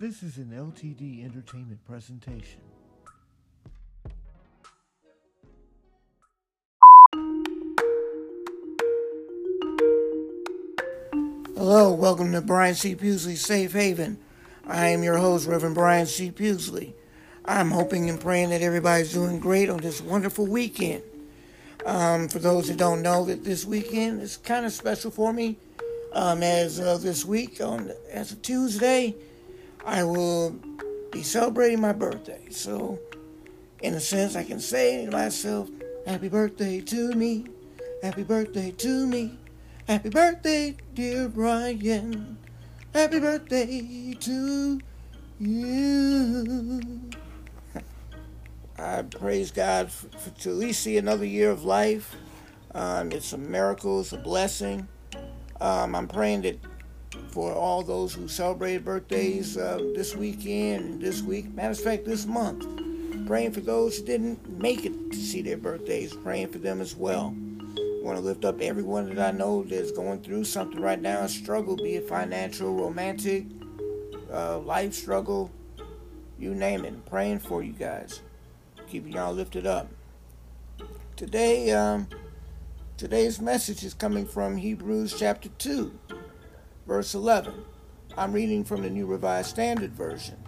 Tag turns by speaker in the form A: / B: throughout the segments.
A: This is an LTD Entertainment presentation.
B: Hello, welcome to Brian C. Pusley Safe Haven. I am your host, Reverend Brian C. Pusley. I'm hoping and praying that everybody's doing great on this wonderful weekend. Um, for those who don't know, that this weekend is kind of special for me. Um, as of this week, on as a Tuesday, I will be celebrating my birthday. So, in a sense, I can say to myself, "Happy birthday to me, happy birthday to me, happy birthday, dear Brian, happy birthday to you." I praise God for, for, to at least see another year of life. Um, it's a miracle, it's a blessing. Um, I'm praying that for all those who celebrated birthdays uh, this weekend, this week, matter of fact, this month. Praying for those who didn't make it to see their birthdays, praying for them as well. Want to lift up everyone that I know that's going through something right now, a struggle, be it financial, romantic, uh, life struggle, you name it. Praying for you guys keeping y'all lifted up. Today, um, today's message is coming from Hebrews chapter 2, verse 11. I'm reading from the New Revised Standard Version.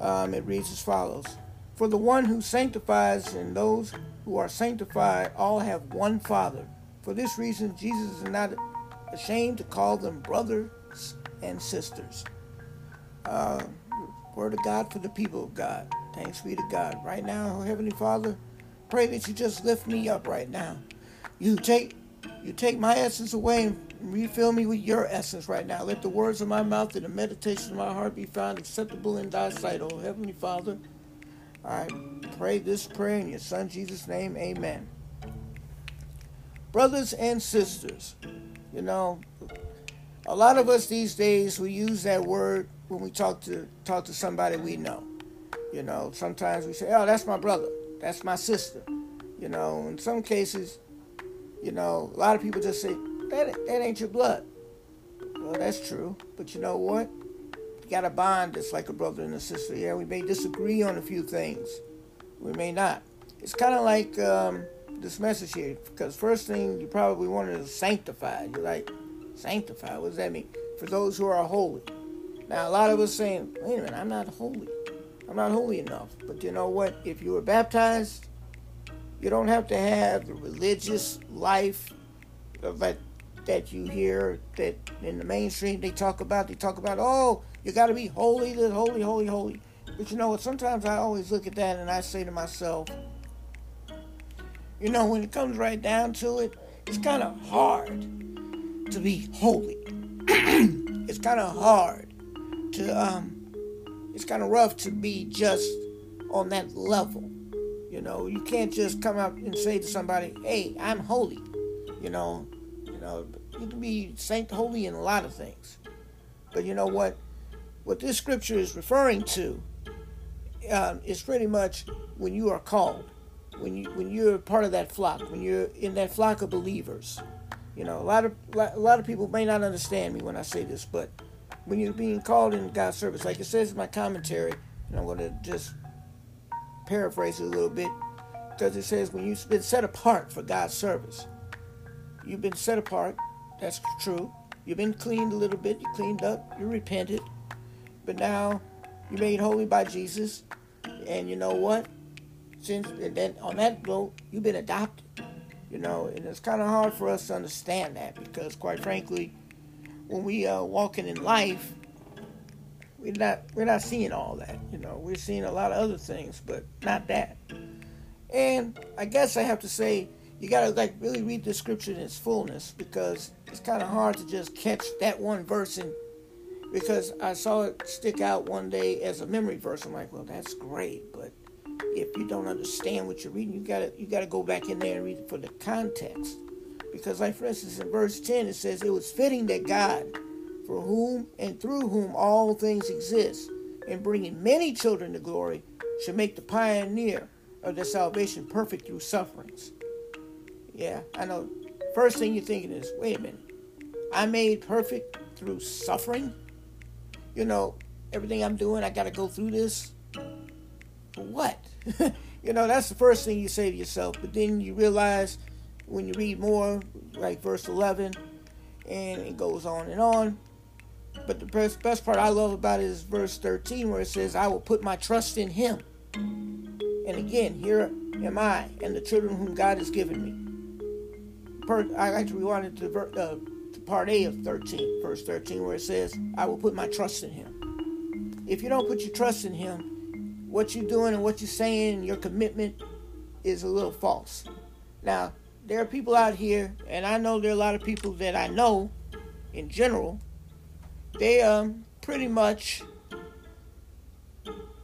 B: Um, it reads as follows For the one who sanctifies and those who are sanctified all have one Father. For this reason, Jesus is not ashamed to call them brothers and sisters. Uh, word of God for the people of God. Thanks be to God. Right now, Heavenly Father, pray that you just lift me up right now. You take you take my essence away and refill me with your essence right now. Let the words of my mouth and the meditation of my heart be found acceptable in thy sight, O Heavenly Father. I pray this prayer in your Son Jesus' name. Amen. Brothers and sisters, you know, a lot of us these days we use that word when we talk to talk to somebody we know. You know, sometimes we say, "Oh, that's my brother. That's my sister." You know, in some cases, you know, a lot of people just say, "That that ain't your blood." Well, that's true, but you know what? You got a bond that's like a brother and a sister. Yeah, we may disagree on a few things. We may not. It's kind of like um, this message here, because first thing you probably wanted is sanctified. You're like, sanctified? What does that mean? For those who are holy. Now, a lot of us saying, wait a minute, I'm not holy. I'm not holy enough. But you know what? If you were baptized, you don't have to have the religious life of that that you hear that in the mainstream they talk about. They talk about, oh, you got to be holy, holy, holy, holy. But you know what? Sometimes I always look at that and I say to myself, you know, when it comes right down to it, it's kind of hard to be holy. it's kind of hard to um, it's kind of rough to be just on that level. You know, you can't just come out and say to somebody, "Hey, I'm holy." You know, know, you can be saint holy in a lot of things, but you know what? What this scripture is referring to um, is pretty much when you are called, when you when you're part of that flock, when you're in that flock of believers. You know, a lot of a lot of people may not understand me when I say this, but when you're being called in God's service, like it says in my commentary, and I'm going to just paraphrase it a little bit, because it says when you've been set apart for God's service, you've been set apart. That's true. You've been cleaned a little bit. You cleaned up. You repented, but now you're made holy by Jesus, and you know what? Since then on that note, you've been adopted. You know, and it's kind of hard for us to understand that because, quite frankly when we are walking in life, we're not we're not seeing all that. You know, we're seeing a lot of other things, but not that. And I guess I have to say, you gotta like really read the scripture in its fullness because it's kind of hard to just catch that one verse and because I saw it stick out one day as a memory verse. I'm like, well, that's great, but if you don't understand what you're reading, you gotta you gotta go back in there and read it for the context. Because, like for instance, in verse 10, it says, It was fitting that God, for whom and through whom all things exist, in bringing many children to glory, should make the pioneer of their salvation perfect through sufferings. Yeah, I know. First thing you're thinking is, wait a minute, I made perfect through suffering? You know, everything I'm doing, I got to go through this. For what? you know, that's the first thing you say to yourself. But then you realize when you read more, like verse 11, and it goes on and on. But the best, best part I love about it is verse 13, where it says, I will put my trust in him. And again, here am I and the children whom God has given me. Per, I like to rewind it to, uh, to part A of 13, verse 13, where it says, I will put my trust in him. If you don't put your trust in him, what you're doing and what you're saying, your commitment is a little false. Now, there are people out here, and I know there are a lot of people that I know in general, they um pretty much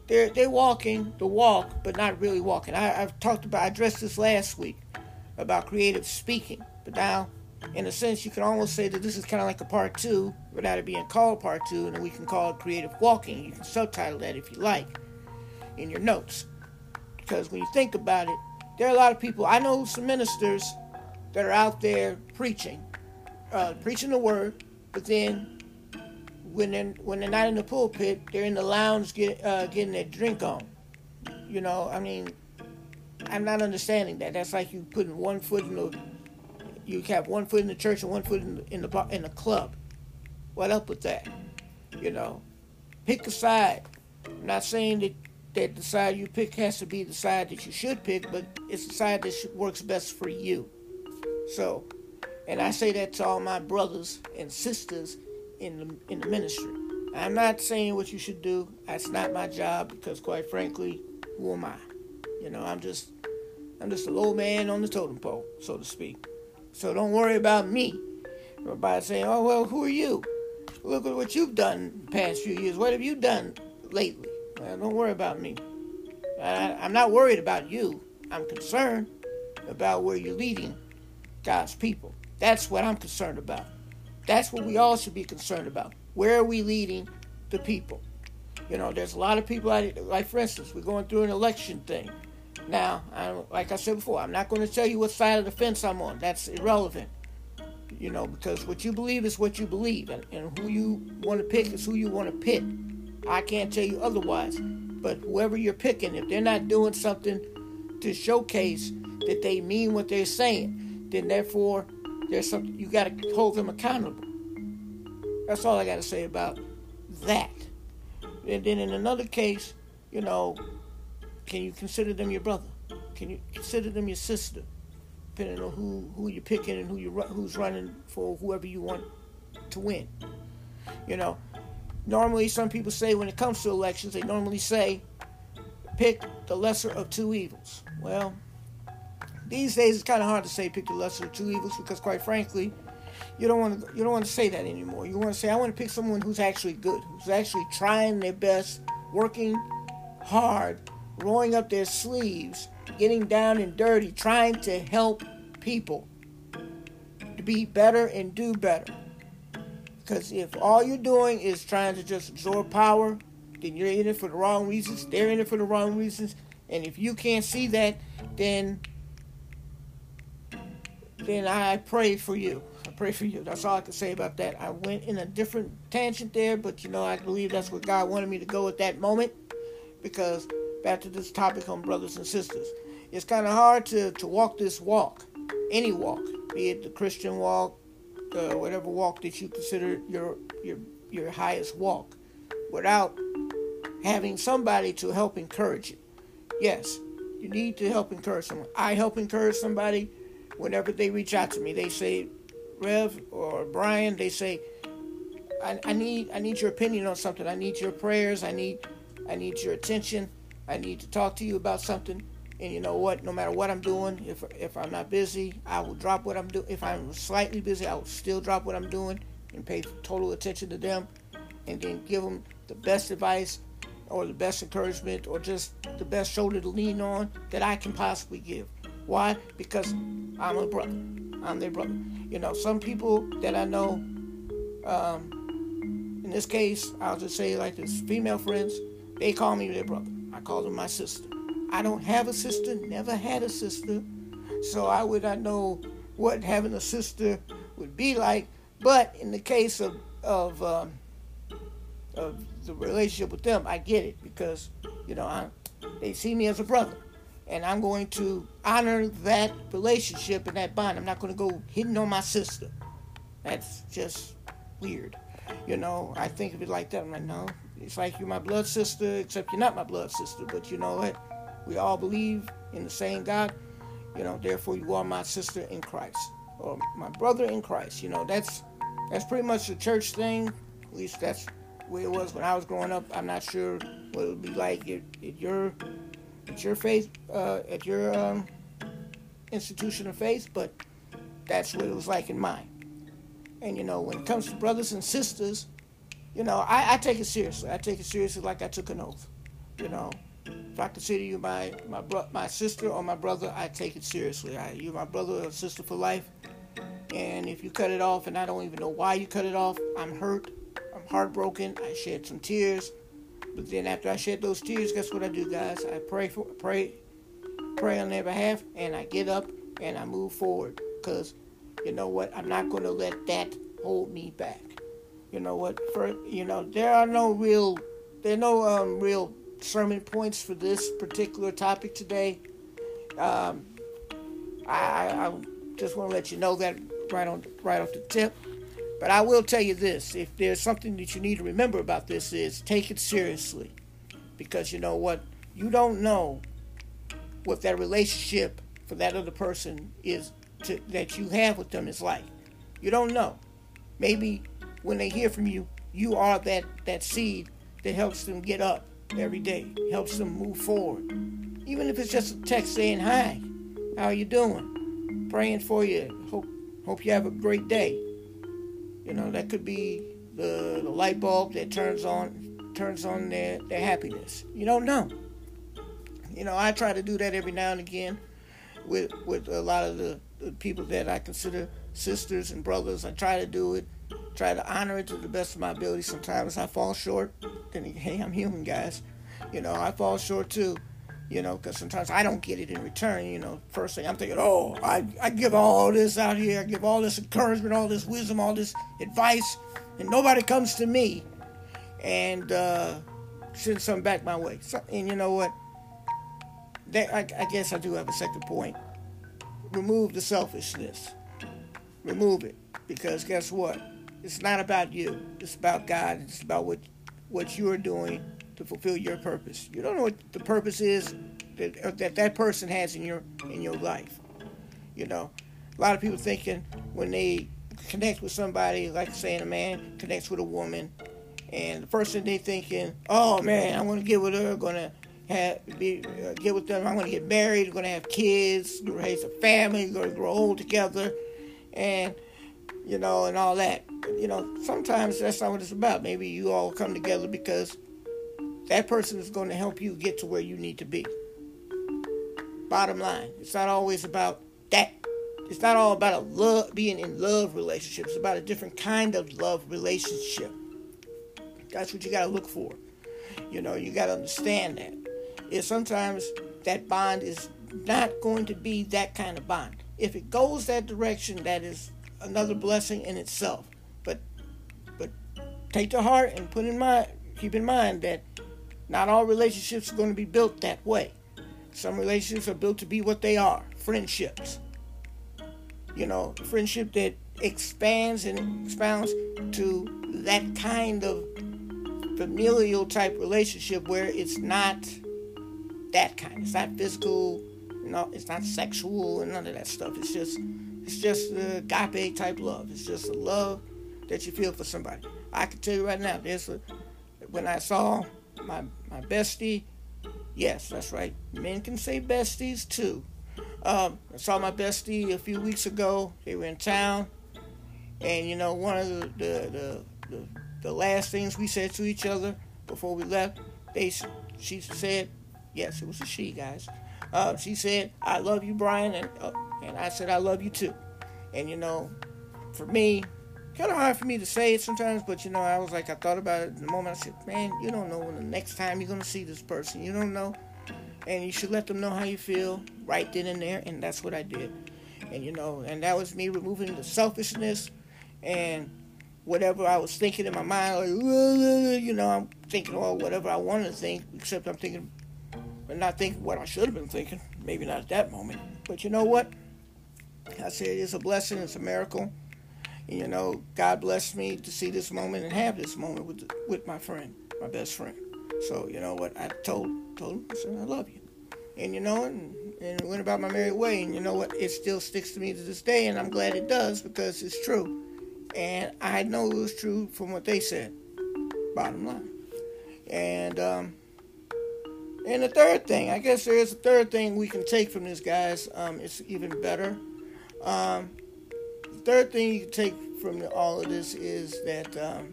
B: they're they're walking the walk, but not really walking. I, I've talked about I addressed this last week about creative speaking, but now in a sense you can almost say that this is kind of like a part two without it being called part two, and we can call it creative walking. You can subtitle that if you like in your notes, because when you think about it, there are a lot of people. I know some ministers that are out there preaching, uh, preaching the word, but then when they're when they're not in the pulpit, they're in the lounge get, uh, getting their drink on. You know, I mean, I'm not understanding that. That's like you putting one foot in the you have one foot in the church and one foot in the in the, in the club. What up with that? You know, pick a side. I'm not saying that that the side you pick has to be the side that you should pick, but it's the side that works best for you. So, and I say that to all my brothers and sisters in the in the ministry. I'm not saying what you should do. That's not my job because, quite frankly, who am I? You know, I'm just I'm just a low man on the totem pole, so to speak. So don't worry about me by saying, "Oh well, who are you? Look at what you've done the past few years. What have you done lately?" Well, don't worry about me. I, I'm not worried about you. I'm concerned about where you're leading God's people. That's what I'm concerned about. That's what we all should be concerned about. Where are we leading the people? You know, there's a lot of people, like for instance, we're going through an election thing. Now, I, like I said before, I'm not going to tell you what side of the fence I'm on. That's irrelevant. You know, because what you believe is what you believe, and, and who you want to pick is who you want to pick. I can't tell you otherwise. But whoever you're picking, if they're not doing something to showcase that they mean what they're saying, then therefore there's something you got to hold them accountable. That's all I got to say about that. And then in another case, you know, can you consider them your brother? Can you consider them your sister? Depending on who, who you're picking and who you who's running for whoever you want to win. You know, normally some people say when it comes to elections, they normally say pick the lesser of two evils. Well, these days it's kind of hard to say pick the lesser of two evils because, quite frankly, you don't want to you don't want to say that anymore. You want to say I want to pick someone who's actually good, who's actually trying their best, working hard, rolling up their sleeves, getting down and dirty, trying to help people to be better and do better. Because if all you're doing is trying to just absorb power, then you're in it for the wrong reasons. They're in it for the wrong reasons. And if you can't see that, then then I pray for you. I pray for you. That's all I can say about that. I went in a different tangent there, but you know, I believe that's where God wanted me to go at that moment. Because back to this topic on brothers and sisters, it's kind of hard to, to walk this walk, any walk, be it the Christian walk, uh, whatever walk that you consider your your your highest walk, without having somebody to help encourage it. Yes, you need to help encourage someone. I help encourage somebody whenever they reach out to me, they say, Rev or Brian, they say, I, I need I need your opinion on something. I need your prayers. I need I need your attention. I need to talk to you about something. And you know what? No matter what I'm doing, if if I'm not busy, I will drop what I'm doing. If I'm slightly busy, I will still drop what I'm doing and pay total attention to them, and then give them the best advice or the best encouragement or just the best shoulder to lean on that I can possibly give. Why? Because I'm a brother. I'm their brother. You know, some people that I know, um, in this case, I'll just say like this female friends, they call me their brother. I call them my sister. I don't have a sister, never had a sister, so I would not know what having a sister would be like. But in the case of, of um, of the relationship with them, I get it because you know I, they see me as a brother, and I'm going to honor that relationship and that bond. I'm not going to go hitting on my sister. That's just weird. You know, I think of it like that. I'm like, no, it's like you're my blood sister, except you're not my blood sister. But you know what? We all believe in the same God. You know, therefore you are my sister in Christ or my brother in Christ. You know, that's that's pretty much the church thing. At least that's where it was when I was growing up. I'm not sure what it would be like at, at your at your faith uh, at your um, institution of faith, but that's what it was like in mine. And you know, when it comes to brothers and sisters, you know, I, I take it seriously. I take it seriously like I took an oath. You know, if I consider you my my bro- my sister or my brother, I take it seriously. I, you're my brother or sister for life. And if you cut it off, and I don't even know why you cut it off, I'm hurt. I'm heartbroken. I shed some tears. But then after I shed those tears, guess what I do, guys? I pray for pray pray on their behalf, and I get up and I move forward. Cause you know what? I'm not to let that hold me back. You know what? For you know, there are no real there are no um, real sermon points for this particular topic today. Um, I, I just want to let you know that right on right off the tip. But I will tell you this: if there's something that you need to remember about this, is take it seriously, because you know what, you don't know what that relationship for that other person is to, that you have with them is like. You don't know. Maybe when they hear from you, you are that that seed that helps them get up every day, helps them move forward. Even if it's just a text saying hi, how are you doing? Praying for you. Hope hope you have a great day. You know, that could be the, the light bulb that turns on turns on their, their happiness. You don't know. You know, I try to do that every now and again with with a lot of the, the people that I consider sisters and brothers. I try to do it, try to honor it to the best of my ability. Sometimes I fall short. Then hey, I'm human, guys. You know, I fall short too. You know, because sometimes I don't get it in return. You know, first thing I'm thinking, oh, I, I give all this out here, I give all this encouragement, all this wisdom, all this advice, and nobody comes to me and uh, send something back my way. So, and you know what? That, I, I guess I do have a second point. Remove the selfishness. Remove it. Because guess what? It's not about you. It's about God. It's about what what you're doing to fulfill your purpose. You don't know what the purpose is that that, that person has in your in your life. You know, a lot of people thinking when they connect with somebody, like saying a man connects with a woman, and the first thing they thinking, oh man, I'm gonna get with her, gonna have be uh, get with them, I'm gonna get married, I'm gonna have kids, raise a family, gonna grow old together, and you know, and all that. You know, sometimes that's not what it's about. Maybe you all come together because that person is going to help you get to where you need to be. Bottom line, it's not always about that. It's not all about a love being in love relationship. It's about a different kind of love relationship. That's what you got to look for. You know, you got to understand that. Is sometimes that bond is not going to be that kind of bond. If it goes that direction, that is another blessing in itself. Take to heart and put in mind keep in mind that not all relationships are going to be built that way. Some relationships are built to be what they are, friendships. You know, friendship that expands and expounds to that kind of familial type relationship where it's not that kind. It's not physical, know, it's not sexual and none of that stuff. It's just it's just the agape type love. It's just a love that you feel for somebody. I can tell you right now, a, when I saw my my bestie, yes, that's right. Men can say besties too. Um, I saw my bestie a few weeks ago. They were in town, and you know, one of the the, the, the, the last things we said to each other before we left, they she said, yes, it was a she, guys. Uh, she said, "I love you, Brian," and uh, and I said, "I love you too." And you know, for me, kind of hard for me to say it sometimes, but you know, I was like, I thought about it the moment. I said, "Man, you don't know when the next time you're gonna see this person. You don't know, and you should let them know how you feel right then and there." And that's what I did. And you know, and that was me removing the selfishness and whatever I was thinking in my mind, like, you know, I'm thinking, well, whatever I wanted to think, except I'm thinking, but not thinking what I should have been thinking. Maybe not at that moment. But you know what? I said it's a blessing, it's a miracle. And, you know, God blessed me to see this moment and have this moment with with my friend, my best friend. So you know what? I told told him, I said, I love you. And you know, and, and went about my merry way. And you know what? It still sticks to me to this day, and I'm glad it does because it's true. And I know it was true from what they said. Bottom line. And um, and the third thing, I guess there is a third thing we can take from this, guys. Um, it's even better. Um, third thing you take from all of this is that um,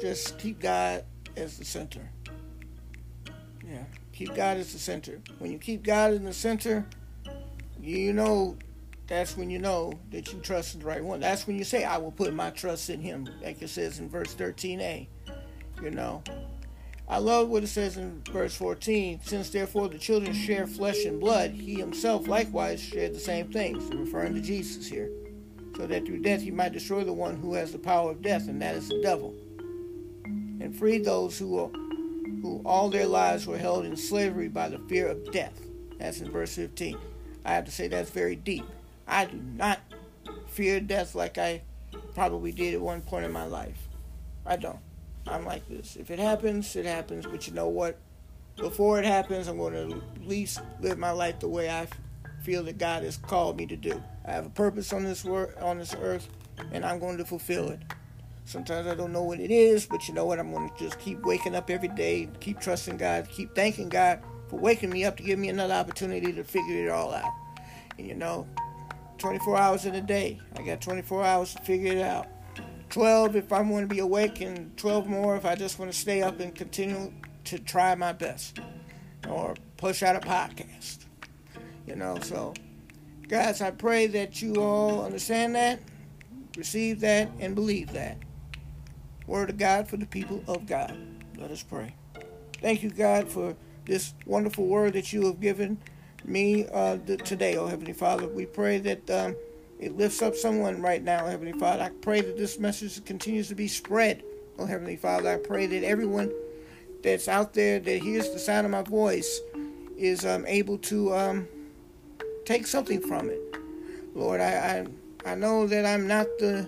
B: just keep God as the center. Yeah, keep God as the center. When you keep God in the center, you know that's when you know that you trust the right one. That's when you say, I will put my trust in him, like it says in verse 13a. You know. I love what it says in verse 14. Since therefore the children share flesh and blood, he himself likewise shared the same things, referring to Jesus here. So that through death he might destroy the one who has the power of death, and that is the devil. And free those who, are, who all their lives were held in slavery by the fear of death. That's in verse 15. I have to say that's very deep. I do not fear death like I probably did at one point in my life. I don't. I'm like this. If it happens, it happens. But you know what? Before it happens, I'm going to at least live my life the way I feel that God has called me to do. I have a purpose on this work, on this earth, and I'm going to fulfill it. Sometimes I don't know what it is, but you know what? I'm going to just keep waking up every day, keep trusting God, keep thanking God for waking me up to give me another opportunity to figure it all out. And you know, 24 hours in a day. I got 24 hours to figure it out. 12 if I want to be awake, and 12 more if I just want to stay up and continue to try my best or push out a podcast. You know, so guys, I pray that you all understand that, receive that, and believe that. Word of God for the people of God. Let us pray. Thank you, God, for this wonderful word that you have given me uh, today, oh Heavenly Father. We pray that um, it lifts up someone right now, Heavenly Father. I pray that this message continues to be spread, oh Heavenly Father. I pray that everyone that's out there that hears the sound of my voice is um, able to um, take something from it. Lord, I, I I know that I'm not the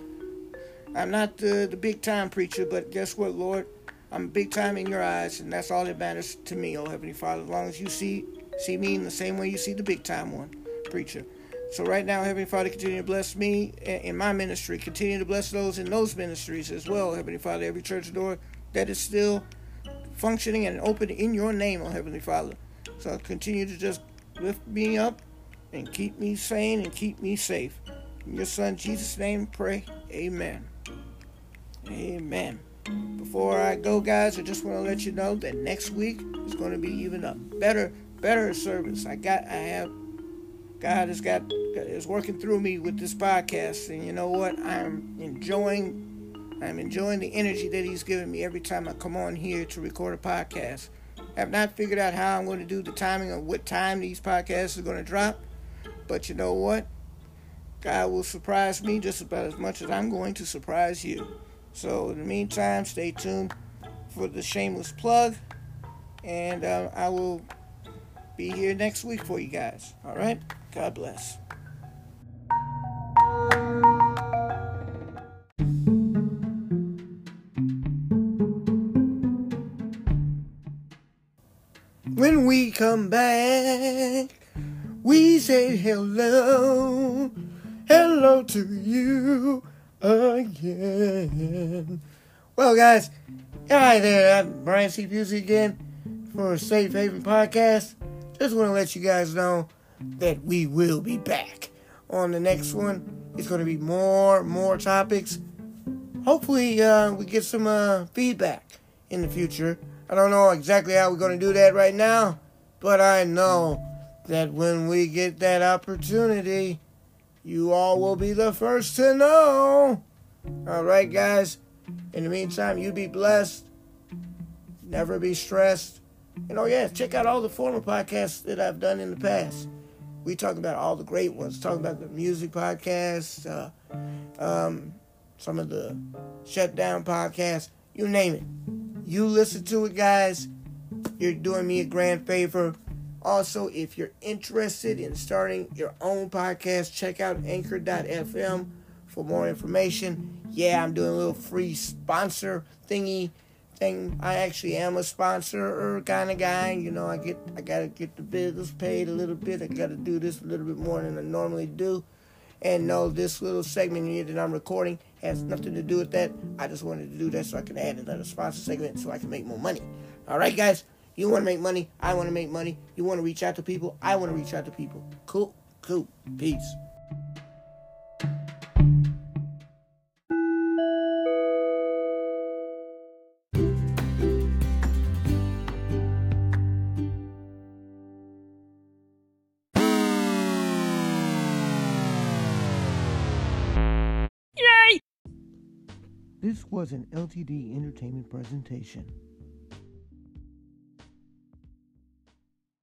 B: I'm not the, the big time preacher, but guess what, Lord? I'm big time in your eyes, and that's all that matters to me, oh Heavenly Father. As long as you see see me in the same way you see the big time one, preacher. So right now, Heavenly Father, continue to bless me in my ministry. Continue to bless those in those ministries as well, Heavenly Father. Every church door that is still functioning and open in your name, oh Heavenly Father. So continue to just lift me up and keep me sane and keep me safe. In your Son Jesus' name, pray. Amen. Amen. Before I go, guys, I just want to let you know that next week is going to be even a better better service. I got, I have, God has got, is working through me with this podcast, and you know what? I'm enjoying, I'm enjoying the energy that He's giving me every time I come on here to record a podcast. I have not figured out how I'm going to do the timing of what time these podcasts are going to drop, but you know what? God will surprise me just about as much as I'm going to surprise you. So in the meantime, stay tuned for the shameless plug, and uh, I will be here next week for you guys. All right? God bless. When we come back, we say hello, hello to you again. Well, guys, hi there. I'm Brian C. Pusley again for Safe Haven podcast. Just want to let you guys know that we will be back on the next one. It's going to be more, more topics. Hopefully, uh, we get some uh, feedback in the future. I don't know exactly how we're going to do that right now, but I know that when we get that opportunity, you all will be the first to know. All right, guys. In the meantime, you be blessed. Never be stressed. And oh yeah, check out all the former podcasts that I've done in the past. We talk about all the great ones. Talk about the music podcast, uh, um, some of the shutdown podcasts, you name it. You listen to it, guys. You're doing me a grand favor. Also, if you're interested in starting your own podcast, check out anchor.fm for more information. Yeah, I'm doing a little free sponsor thingy thing. I actually am a sponsor kind of guy. You know, I get I gotta get the bills paid a little bit. I gotta do this a little bit more than I normally do. And no, this little segment here that I'm recording has nothing to do with that. I just wanted to do that so I can add another sponsor segment so I can make more money. All right, guys. You want to make money. I want to make money. You want to reach out to people. I want to reach out to people. Cool. Cool. Peace.
A: Was an LTD Entertainment presentation.